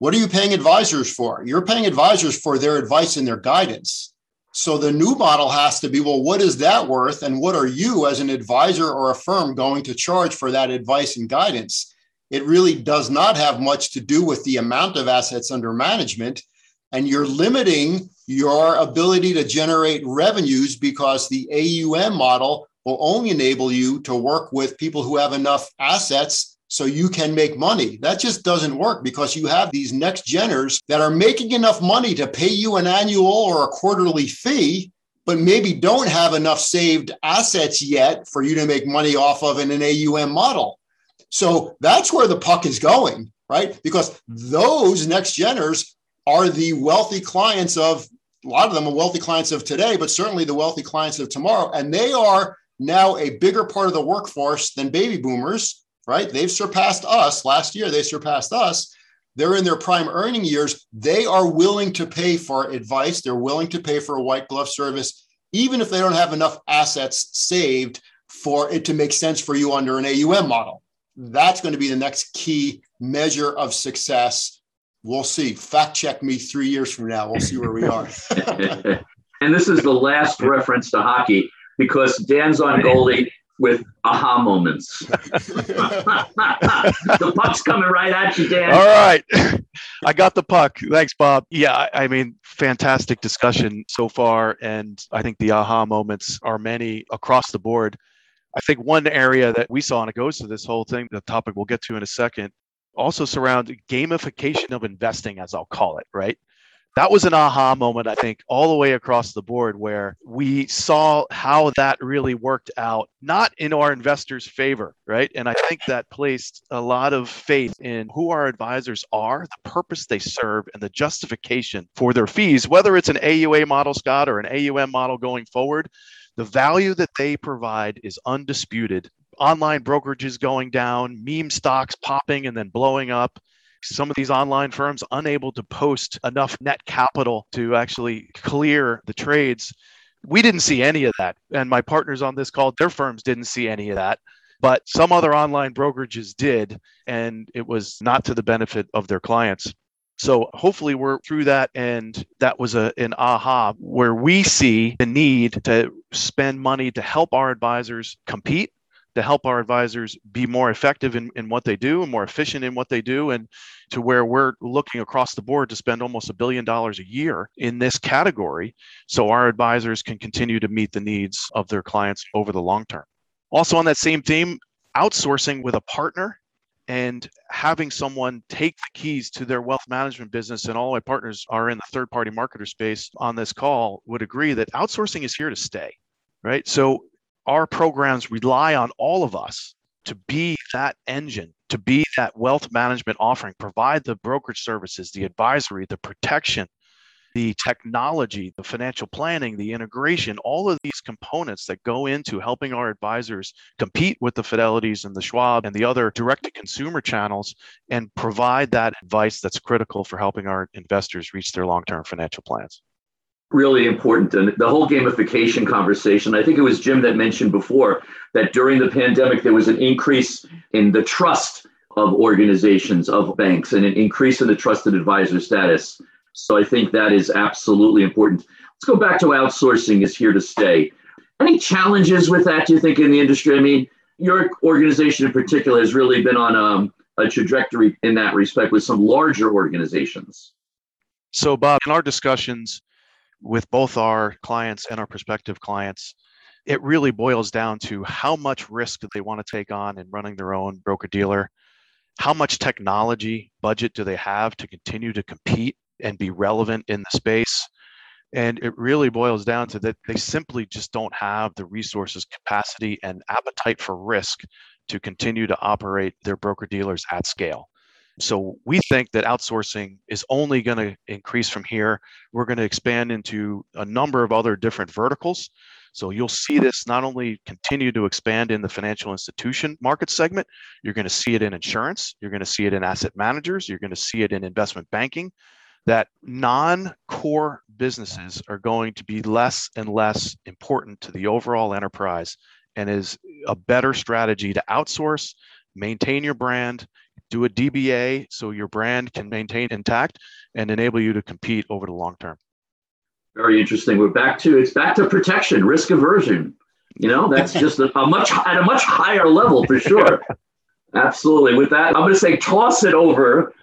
What are you paying advisors for? You're paying advisors for their advice and their guidance. So the new model has to be well, what is that worth? And what are you as an advisor or a firm going to charge for that advice and guidance? It really does not have much to do with the amount of assets under management. And you're limiting your ability to generate revenues because the AUM model will only enable you to work with people who have enough assets so you can make money. That just doesn't work because you have these next geners that are making enough money to pay you an annual or a quarterly fee, but maybe don't have enough saved assets yet for you to make money off of in an AUM model. So that's where the puck is going, right? Because those next geners are the wealthy clients of a lot of them are wealthy clients of today, but certainly the wealthy clients of tomorrow. And they are now a bigger part of the workforce than baby boomers, right? They've surpassed us last year, they surpassed us. They're in their prime earning years. They are willing to pay for advice, they're willing to pay for a white glove service, even if they don't have enough assets saved for it to make sense for you under an AUM model. That's going to be the next key measure of success. We'll see. Fact check me three years from now. We'll see where we are. and this is the last reference to hockey because Dan's on goalie with aha moments. the puck's coming right at you, Dan. All right. I got the puck. Thanks, Bob. Yeah, I mean, fantastic discussion so far. And I think the aha moments are many across the board. I think one area that we saw, and it goes to this whole thing, the topic we'll get to in a second, also surround gamification of investing, as I'll call it, right? That was an aha moment, I think, all the way across the board where we saw how that really worked out, not in our investors' favor, right? And I think that placed a lot of faith in who our advisors are, the purpose they serve, and the justification for their fees, whether it's an AUA model, Scott, or an AUM model going forward. The value that they provide is undisputed. Online brokerages going down, meme stocks popping and then blowing up some of these online firms unable to post enough net capital to actually clear the trades. We didn't see any of that. And my partners on this call, their firms didn't see any of that. But some other online brokerages did, and it was not to the benefit of their clients. So hopefully we're through that. And that was a, an aha where we see the need to spend money to help our advisors compete to help our advisors be more effective in, in what they do and more efficient in what they do and to where we're looking across the board to spend almost a billion dollars a year in this category so our advisors can continue to meet the needs of their clients over the long term. Also on that same theme outsourcing with a partner and having someone take the keys to their wealth management business and all my partners are in the third party marketer space on this call would agree that outsourcing is here to stay right? So our programs rely on all of us to be that engine, to be that wealth management offering, provide the brokerage services, the advisory, the protection, the technology, the financial planning, the integration, all of these components that go into helping our advisors compete with the Fidelities and the Schwab and the other direct to consumer channels and provide that advice that's critical for helping our investors reach their long term financial plans really important. And the whole gamification conversation, I think it was Jim that mentioned before that during the pandemic, there was an increase in the trust of organizations, of banks, and an increase in the trusted advisor status. So I think that is absolutely important. Let's go back to outsourcing is here to stay. Any challenges with that, do you think, in the industry? I mean, your organization in particular has really been on um, a trajectory in that respect with some larger organizations. So, Bob, in our discussions, with both our clients and our prospective clients, it really boils down to how much risk do they want to take on in running their own broker dealer? How much technology budget do they have to continue to compete and be relevant in the space? And it really boils down to that they simply just don't have the resources, capacity, and appetite for risk to continue to operate their broker dealers at scale. So we think that outsourcing is only going to increase from here. We're going to expand into a number of other different verticals. So you'll see this not only continue to expand in the financial institution market segment, you're going to see it in insurance, you're going to see it in asset managers, you're going to see it in investment banking. That non core businesses are going to be less and less important to the overall enterprise and is a better strategy to outsource, maintain your brand, do a DBA so your brand can maintain intact and enable you to compete over the long term. Very interesting. We're back to it's back to protection, risk aversion. You know, that's just a, a much at a much higher level for sure. Absolutely. With that, I'm going to say toss it over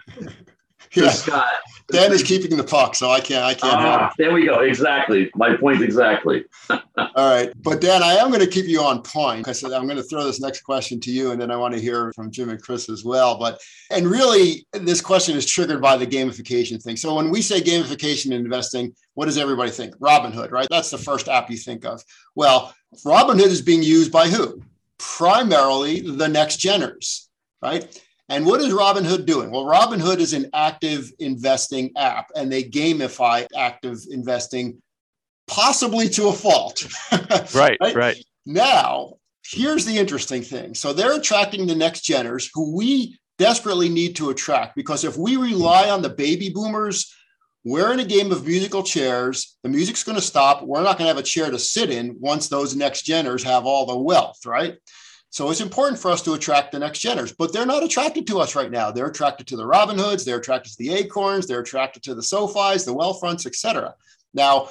yeah. Scott. Dan is keeping the puck, so I can't. I can't. Ah, there we go. Exactly. My point exactly. All right, but Dan, I am going to keep you on point. I said I'm going to throw this next question to you, and then I want to hear from Jim and Chris as well. But and really, this question is triggered by the gamification thing. So when we say gamification in investing, what does everybody think? Robinhood, right? That's the first app you think of. Well, Robinhood is being used by who? Primarily the next geners, right? And what is Robinhood doing? Well, Robinhood is an active investing app and they gamify active investing possibly to a fault. right, right, right. Now, here's the interesting thing. So they're attracting the next geners who we desperately need to attract because if we rely on the baby boomers, we're in a game of musical chairs. The music's going to stop. We're not going to have a chair to sit in once those next geners have all the wealth, right? So it's important for us to attract the next geners, but they're not attracted to us right now. They're attracted to the Robinhoods, they're attracted to the Acorns, they're attracted to the SoFis, the Wealthfronts, etc. Now,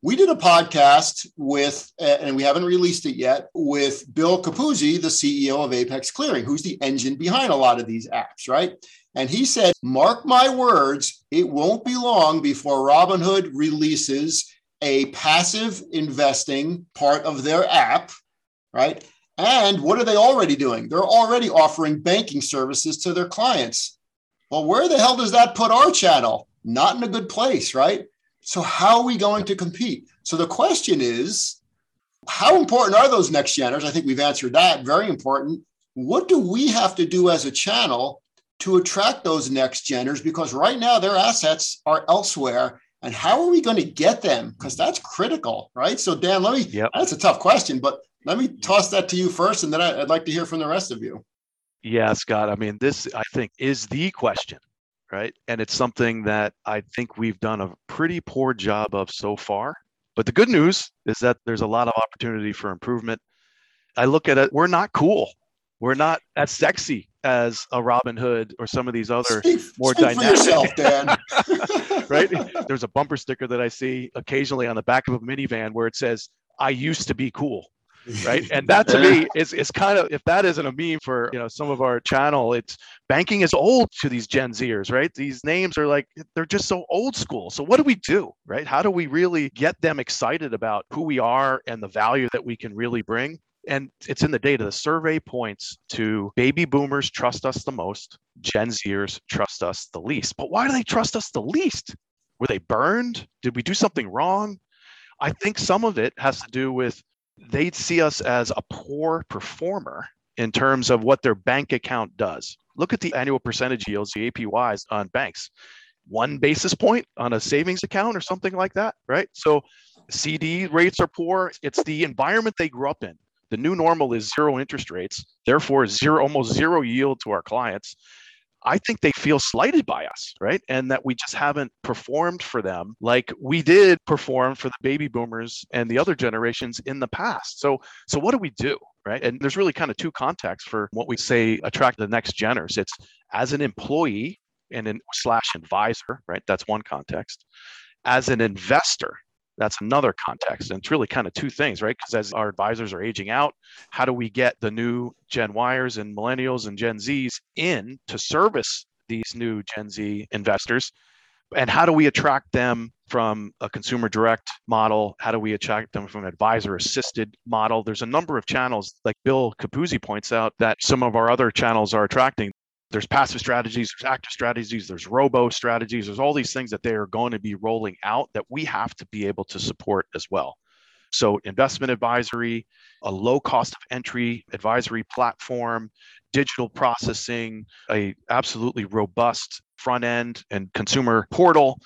we did a podcast with, and we haven't released it yet, with Bill Capuzzi, the CEO of Apex Clearing, who's the engine behind a lot of these apps, right? And he said, Mark my words, it won't be long before Robinhood releases a passive investing part of their app, right? And what are they already doing? They're already offering banking services to their clients. Well, where the hell does that put our channel? Not in a good place, right? So, how are we going to compete? So, the question is how important are those next geners? I think we've answered that. Very important. What do we have to do as a channel to attract those next geners? Because right now their assets are elsewhere. And how are we going to get them? Because that's critical, right? So, Dan, let me, yep. that's a tough question, but let me toss that to you first, and then I'd like to hear from the rest of you. Yeah, Scott. I mean, this I think is the question, right? And it's something that I think we've done a pretty poor job of so far. But the good news is that there's a lot of opportunity for improvement. I look at it, we're not cool. We're not as sexy as a Robinhood or some of these other speak, more speak dynamic. Yourself, Dan. right? There's a bumper sticker that I see occasionally on the back of a minivan where it says, I used to be cool right? And that to me is, is kind of if that isn't a meme for you know some of our channel it's banking is old to these gen zers right? These names are like they're just so old school. So what do we do right? How do we really get them excited about who we are and the value that we can really bring? And it's in the data. The survey points to baby boomers trust us the most gen zers trust us the least. But why do they trust us the least? Were they burned? Did we do something wrong? I think some of it has to do with they see us as a poor performer in terms of what their bank account does. Look at the annual percentage yields, the APYs on banks. One basis point on a savings account or something like that, right? So CD rates are poor. It's the environment they grew up in. The new normal is zero interest rates, therefore zero almost zero yield to our clients. I think they feel slighted by us, right? And that we just haven't performed for them like we did perform for the baby boomers and the other generations in the past. So so what do we do, right? And there's really kind of two contexts for what we say attract the next geners. It's as an employee and an slash advisor, right? That's one context. As an investor, that's another context. And it's really kind of two things, right? Because as our advisors are aging out, how do we get the new Gen Yers and millennials and Gen Zs in to service these new Gen Z investors? And how do we attract them from a consumer direct model? How do we attract them from an advisor assisted model? There's a number of channels, like Bill Capuzzi points out, that some of our other channels are attracting there's passive strategies, there's active strategies, there's robo strategies, there's all these things that they are going to be rolling out that we have to be able to support as well. So, investment advisory, a low cost of entry advisory platform, digital processing, a absolutely robust front end and consumer portal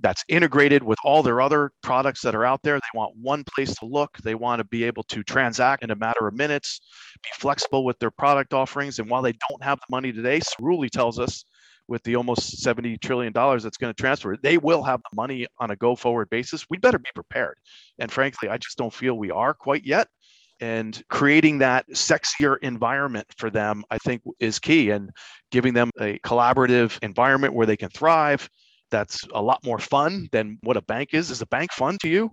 that's integrated with all their other products that are out there. They want one place to look. They want to be able to transact in a matter of minutes, be flexible with their product offerings. And while they don't have the money today, Cerulli tells us with the almost $70 trillion that's going to transfer, they will have the money on a go forward basis. We better be prepared. And frankly, I just don't feel we are quite yet. And creating that sexier environment for them, I think, is key. And giving them a collaborative environment where they can thrive, that's a lot more fun than what a bank is. Is a bank fun to you?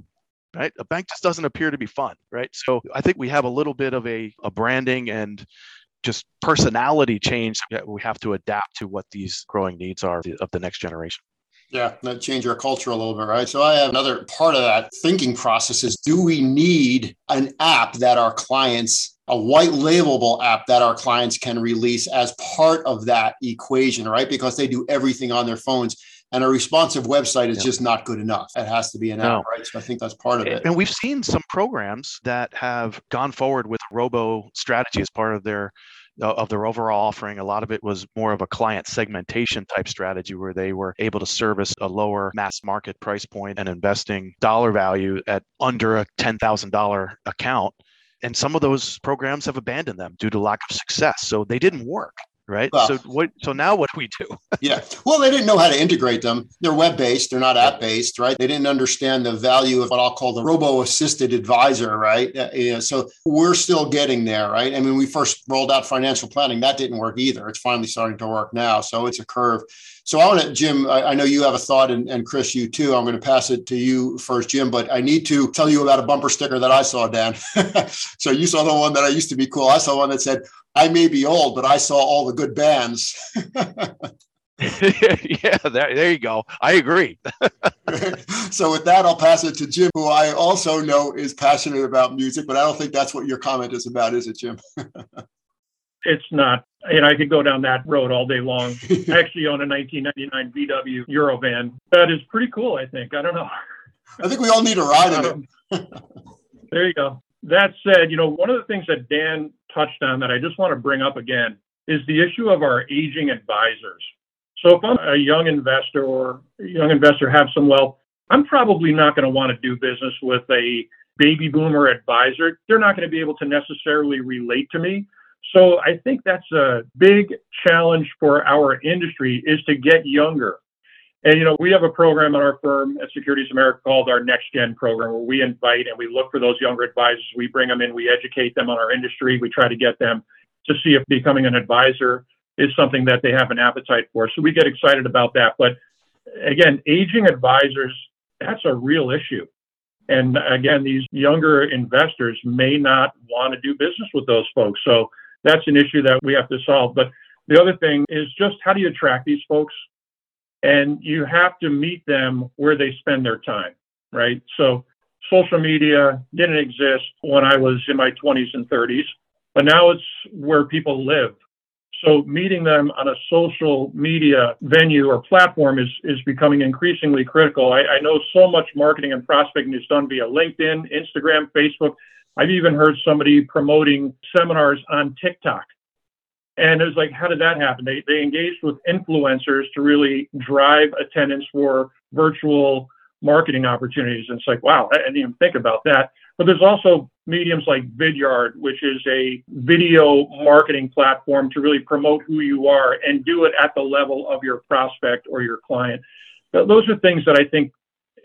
Right? A bank just doesn't appear to be fun, right? So I think we have a little bit of a, a branding and just personality change. that We have to adapt to what these growing needs are of the next generation. Yeah, that change our culture a little bit, right? So I have another part of that thinking process is do we need an app that our clients, a white labelable app that our clients can release as part of that equation, right? Because they do everything on their phones. And a responsive website is yeah. just not good enough. It has to be an no. app, right? So I think that's part of it. And we've seen some programs that have gone forward with robo strategy as part of their uh, of their overall offering. A lot of it was more of a client segmentation type strategy where they were able to service a lower mass market price point and investing dollar value at under a $10,000 account. And some of those programs have abandoned them due to lack of success. So they didn't work right? Well, so what? So now what do we do? yeah. Well, they didn't know how to integrate them. They're web based. They're not app based, right? They didn't understand the value of what I'll call the robo assisted advisor, right? Uh, yeah, so we're still getting there, right? I mean, we first rolled out financial planning. That didn't work either. It's finally starting to work now. So it's a curve. So I want to, Jim, I, I, know you have a thought, and, and Chris, you too. I'm going to pass it to you first, Jim, but I need to tell you about a bumper sticker that I saw, Dan. so you saw the one that I used to be cool. I saw one that said, I may be old, but I saw all the good bands. yeah, there, there you go. I agree. so with that, I'll pass it to Jim, who I also know is passionate about music, but I don't think that's what your comment is about, is it, Jim? it's not. And I could go down that road all day long. I actually own a 1999 VW Eurovan. That is pretty cool, I think. I don't know. I think we all need a ride in it. Um, there you go. That said, you know, one of the things that Dan touched on that I just want to bring up again is the issue of our aging advisors. So if I'm a young investor or a young investor have some wealth, I'm probably not going to want to do business with a baby boomer advisor. They're not going to be able to necessarily relate to me. So I think that's a big challenge for our industry is to get younger. And you know, we have a program at our firm at Securities America called our Next Gen program, where we invite and we look for those younger advisors. We bring them in, we educate them on our industry. We try to get them to see if becoming an advisor is something that they have an appetite for. So we get excited about that. But again, aging advisors, that's a real issue. And again, these younger investors may not want to do business with those folks. So that's an issue that we have to solve. But the other thing is just how do you attract these folks? And you have to meet them where they spend their time, right? So social media didn't exist when I was in my 20s and 30s, but now it's where people live. So meeting them on a social media venue or platform is, is becoming increasingly critical. I, I know so much marketing and prospecting is done via LinkedIn, Instagram, Facebook. I've even heard somebody promoting seminars on TikTok. And it was like, how did that happen? They, they engaged with influencers to really drive attendance for virtual marketing opportunities. And it's like, wow, I didn't even think about that. But there's also mediums like Vidyard, which is a video marketing platform to really promote who you are and do it at the level of your prospect or your client. Those are things that I think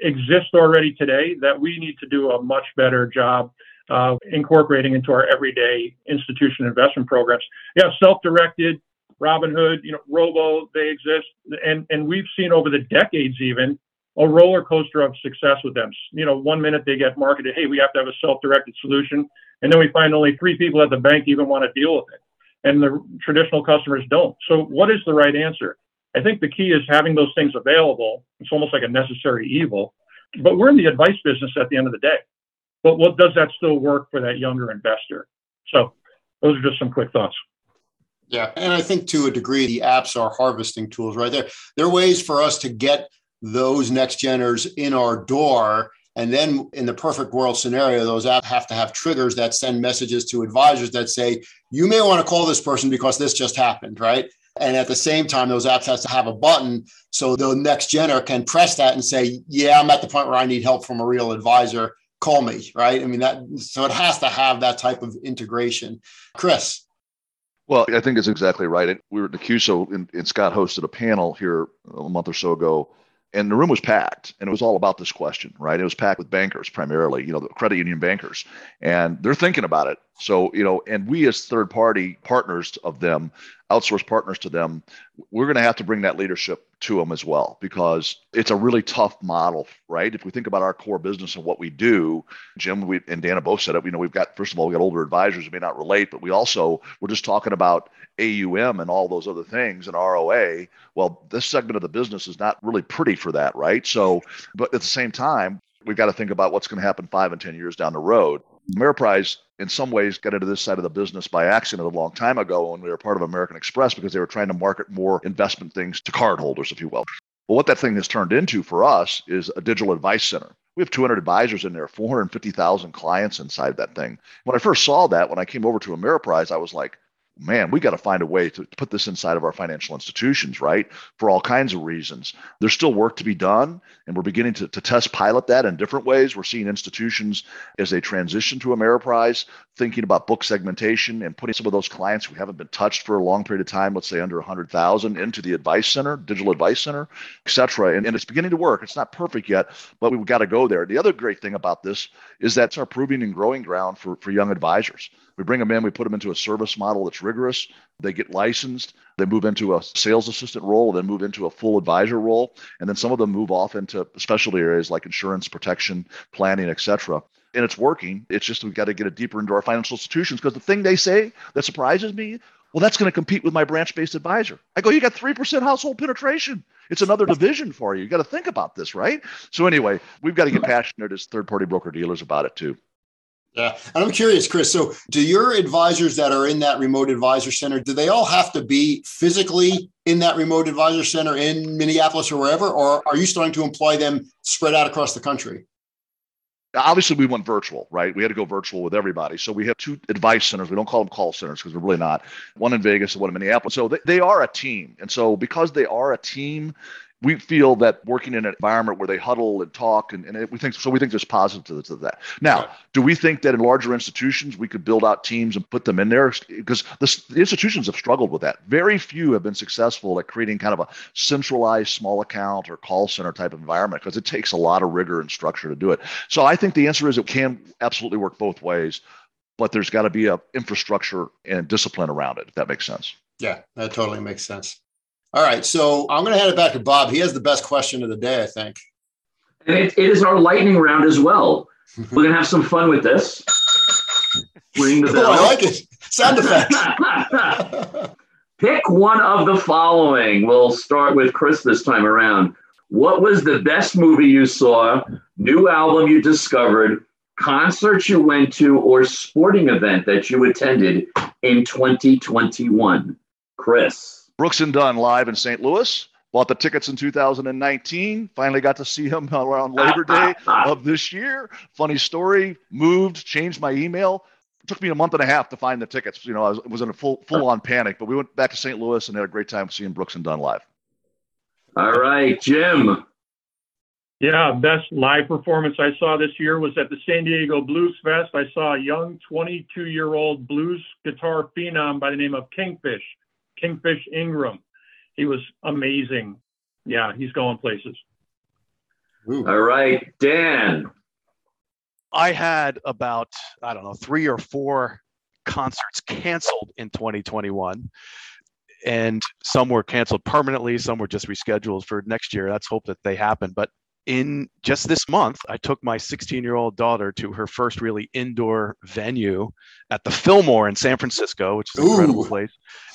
exist already today that we need to do a much better job uh, incorporating into our everyday institution investment programs. Yeah, self-directed, Robinhood, you know, Robo, they exist, and and we've seen over the decades even a roller coaster of success with them. You know, one minute they get marketed, hey, we have to have a self-directed solution, and then we find only three people at the bank even want to deal with it, and the traditional customers don't. So, what is the right answer? I think the key is having those things available. It's almost like a necessary evil, but we're in the advice business at the end of the day but what does that still work for that younger investor? So those are just some quick thoughts. Yeah, and I think to a degree, the apps are harvesting tools right there. There are ways for us to get those next geners in our door. And then in the perfect world scenario, those apps have to have triggers that send messages to advisors that say, you may want to call this person because this just happened, right? And at the same time, those apps has to have a button so the next gener can press that and say, yeah, I'm at the point where I need help from a real advisor call me, right? I mean, that so it has to have that type of integration. Chris. Well, I think it's exactly right. We were at NACUSO and, and Scott hosted a panel here a month or so ago, and the room was packed, and it was all about this question, right? It was packed with bankers primarily, you know, the credit union bankers, and they're thinking about it. So, you know, and we as third party partners of them, outsource partners to them, we're going to have to bring that leadership to them as well because it's a really tough model, right? If we think about our core business and what we do, Jim we, and Dana both said it. You know, we've got first of all, we got older advisors who may not relate, but we also we're just talking about AUM and all those other things and ROA. Well, this segment of the business is not really pretty for that, right? So, but at the same time, we've got to think about what's going to happen five and ten years down the road. Ameriprise, in some ways, got into this side of the business by accident a long time ago when we were part of American Express because they were trying to market more investment things to cardholders, if you will. Well, what that thing has turned into for us is a digital advice center. We have 200 advisors in there, 450,000 clients inside that thing. When I first saw that, when I came over to Ameriprise, I was like, man, we got to find a way to put this inside of our financial institutions, right? For all kinds of reasons. There's still work to be done, and we're beginning to, to test pilot that in different ways. We're seeing institutions as they transition to Ameriprise thinking about book segmentation and putting some of those clients who haven't been touched for a long period of time, let's say under 100,000, into the advice center, digital advice center, et cetera. And, and it's beginning to work. It's not perfect yet, but we've got to go there. The other great thing about this is that's our proving and growing ground for, for young advisors. We bring them in, we put them into a service model that's rigorous. They get licensed, they move into a sales assistant role, then move into a full advisor role. And then some of them move off into specialty areas like insurance, protection, planning, et cetera and it's working. It's just we've got to get it deeper into our financial institutions because the thing they say that surprises me, well, that's going to compete with my branch-based advisor. I go, you got three percent household penetration. It's another division for you. You got to think about this, right? So anyway, we've got to get passionate as third-party broker dealers about it too. Yeah. And I'm curious, Chris. So, do your advisors that are in that remote advisor center, do they all have to be physically in that remote advisor center in Minneapolis or wherever? Or are you starting to employ them spread out across the country? obviously we went virtual, right? We had to go virtual with everybody. So we have two advice centers. We don't call them call centers because we're really not. One in Vegas and one in Minneapolis. So they, they are a team. And so because they are a team, we feel that working in an environment where they huddle and talk and, and we think so we think there's positives to that. Now do we think that in larger institutions we could build out teams and put them in there? Because the, the institutions have struggled with that. Very few have been successful at creating kind of a centralized small account or call center type of environment because it takes a lot of rigor and structure to do it. So i think the answer is it can absolutely work both ways but there's got to be a infrastructure and discipline around it if that makes sense. Yeah that totally makes sense all right. So I'm going to hand it back to Bob. He has the best question of the day, I think. And it, it is our lightning round as well. We're going to have some fun with this. Ring the bell. Oh, I like it. Sound effect. Pick one of the following. We'll start with Chris this time around. What was the best movie you saw, new album you discovered, concert you went to, or sporting event that you attended in 2021? Chris. Brooks and Dunn live in St. Louis. Bought the tickets in 2019. Finally got to see him around Labor Day of this year. Funny story. Moved, changed my email. It took me a month and a half to find the tickets. You know, I was, was in a full full on panic. But we went back to St. Louis and had a great time seeing Brooks and Dunn live. All right, Jim. Yeah, best live performance I saw this year was at the San Diego Blues Fest. I saw a young 22 year old blues guitar phenom by the name of Kingfish Kingfish Ingram. He was amazing. Yeah, he's going places. Ooh. All right, Dan. I had about, I don't know, three or four concerts canceled in 2021. And some were canceled permanently, some were just rescheduled for next year. Let's hope that they happen. But in just this month, I took my 16 year old daughter to her first really indoor venue at the Fillmore in San Francisco, which is an Ooh. incredible place.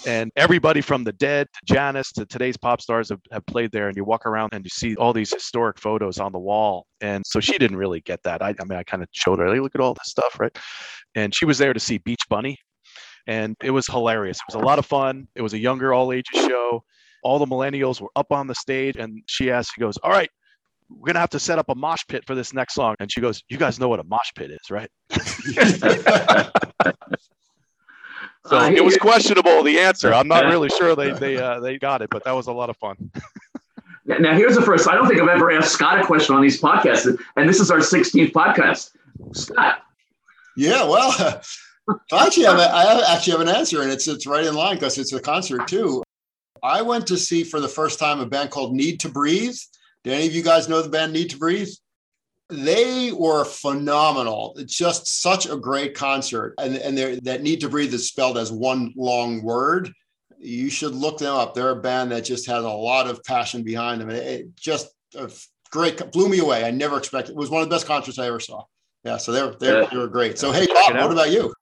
And everybody from the dead to Janis to today's pop stars have, have played there. And you walk around and you see all these historic photos on the wall. And so she didn't really get that. I, I mean, I kind of showed her, like, look at all this stuff, right? And she was there to see Beach Bunny. And it was hilarious. It was a lot of fun. It was a younger all ages show all the millennials were up on the stage and she asked she goes all right we're gonna have to set up a mosh pit for this next song. And she goes, "You guys know what a mosh pit is, right?" so uh, it was questionable the answer. I'm not really sure they they uh, they got it, but that was a lot of fun. now here's the first. I don't think I've ever asked Scott a question on these podcasts, and this is our 16th podcast. Scott. Yeah, well, I actually have a, I actually have an answer, and it's it's right in line because it's a concert too. I went to see for the first time a band called NEEDTOBREATHE do any of you guys know the band NEEDTOBREATHE? They were phenomenal. It's just such a great concert. And, and that NEEDTOBREATHE is spelled as one long word. You should look them up. They're a band that just has a lot of passion behind them. It just great, blew me away. I never expected. It was one of the best concerts I ever saw. Yeah, so they're, they're, they were great. So, hey, Bob, what about you?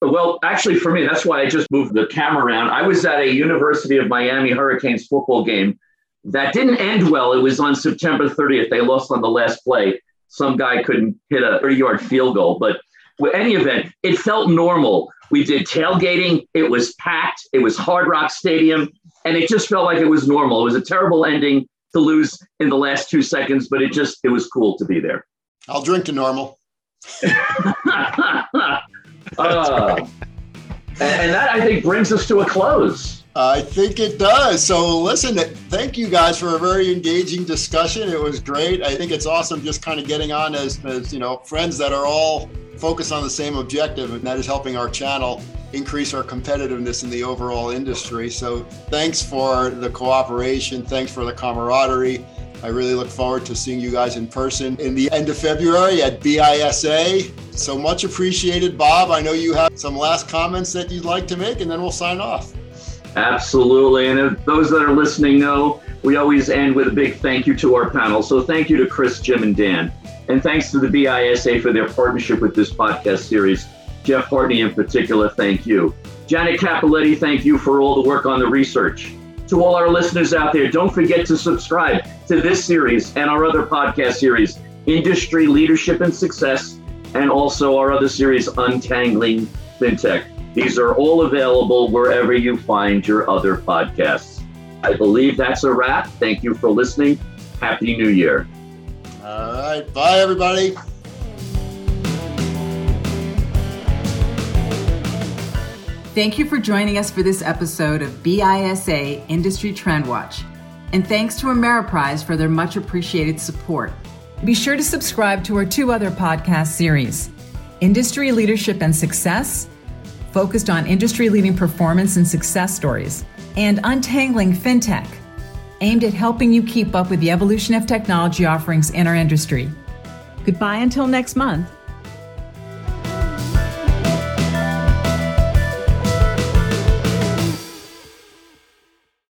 Well, actually, for me, that's why I just moved the camera around. I was at a University of Miami Hurricanes football game that didn't end well. It was on September 30th. They lost on the last play. Some guy couldn't hit a 30 yard field goal. But with any event, it felt normal. We did tailgating. It was packed. It was Hard Rock Stadium. And it just felt like it was normal. It was a terrible ending to lose in the last two seconds, but it just, it was cool to be there. I'll drink to normal. Uh, and that, I think, brings us to a close. I think it does. So, listen, thank you guys for a very engaging discussion. It was great. I think it's awesome just kind of getting on as, as you know, friends that are all focused on the same objective, and that is helping our channel increase our competitiveness in the overall industry. So, thanks for the cooperation. Thanks for the camaraderie. I really look forward to seeing you guys in person in the end of February at BISA. So much appreciated, Bob. I know you have some last comments that you'd like to make, and then we'll sign off. Absolutely. And those that are listening know, we always end with a big thank you to our panel. So thank you to Chris, Jim, and Dan. And thanks to the BISA for their partnership with this podcast series. Jeff Hartney, in particular, thank you. Janet Capoletti, thank you for all the work on the research to all our listeners out there, don't forget to subscribe to this series and our other podcast series, Industry Leadership and Success, and also our other series, Untangling FinTech. These are all available wherever you find your other podcasts. I believe that's a wrap. Thank you for listening. Happy New Year. All right. Bye, everybody. Thank you for joining us for this episode of BISA Industry Trend Watch. And thanks to Ameriprise for their much appreciated support. Be sure to subscribe to our two other podcast series Industry Leadership and Success, focused on industry leading performance and success stories, and Untangling FinTech, aimed at helping you keep up with the evolution of technology offerings in our industry. Goodbye until next month.